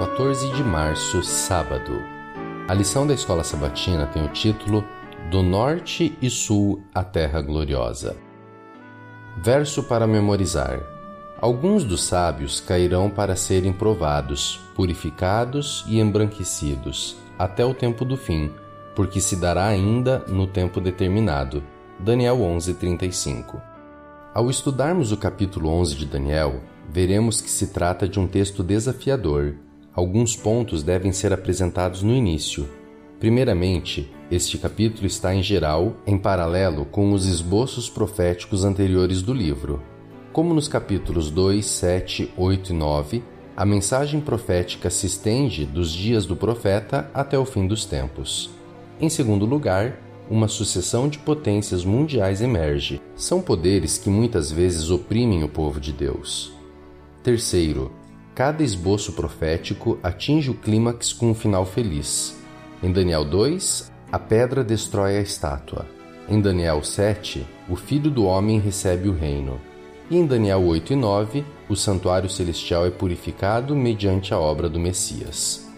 14 de março, sábado. A lição da escola sabatina tem o título Do Norte e Sul a Terra Gloriosa. Verso para memorizar. Alguns dos sábios cairão para serem provados, purificados e embranquecidos, até o tempo do fim, porque se dará ainda no tempo determinado. Daniel 11:35. Ao estudarmos o capítulo 11 de Daniel, veremos que se trata de um texto desafiador. Alguns pontos devem ser apresentados no início. Primeiramente, este capítulo está em geral em paralelo com os esboços proféticos anteriores do livro. Como nos capítulos 2, 7, 8 e 9, a mensagem profética se estende dos dias do profeta até o fim dos tempos. Em segundo lugar, uma sucessão de potências mundiais emerge. São poderes que muitas vezes oprimem o povo de Deus. Terceiro, cada esboço profético atinge o clímax com um final feliz. Em Daniel 2, a pedra destrói a estátua. Em Daniel 7, o Filho do Homem recebe o reino. E em Daniel 8 e 9, o santuário celestial é purificado mediante a obra do Messias.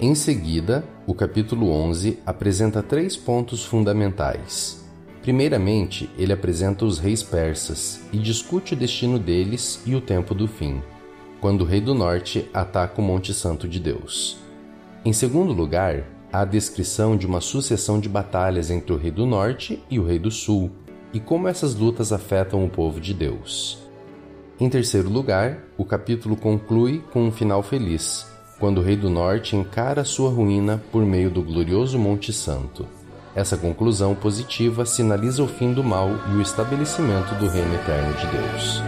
Em seguida, o capítulo 11 apresenta três pontos fundamentais. Primeiramente, ele apresenta os reis persas e discute o destino deles e o tempo do fim, quando o rei do norte ataca o Monte Santo de Deus. Em segundo lugar, há a descrição de uma sucessão de batalhas entre o rei do norte e o rei do sul, e como essas lutas afetam o povo de Deus. Em terceiro lugar, o capítulo conclui com um final feliz, quando o rei do norte encara sua ruína por meio do glorioso Monte Santo. Essa conclusão positiva sinaliza o fim do mal e o estabelecimento do reino eterno de Deus.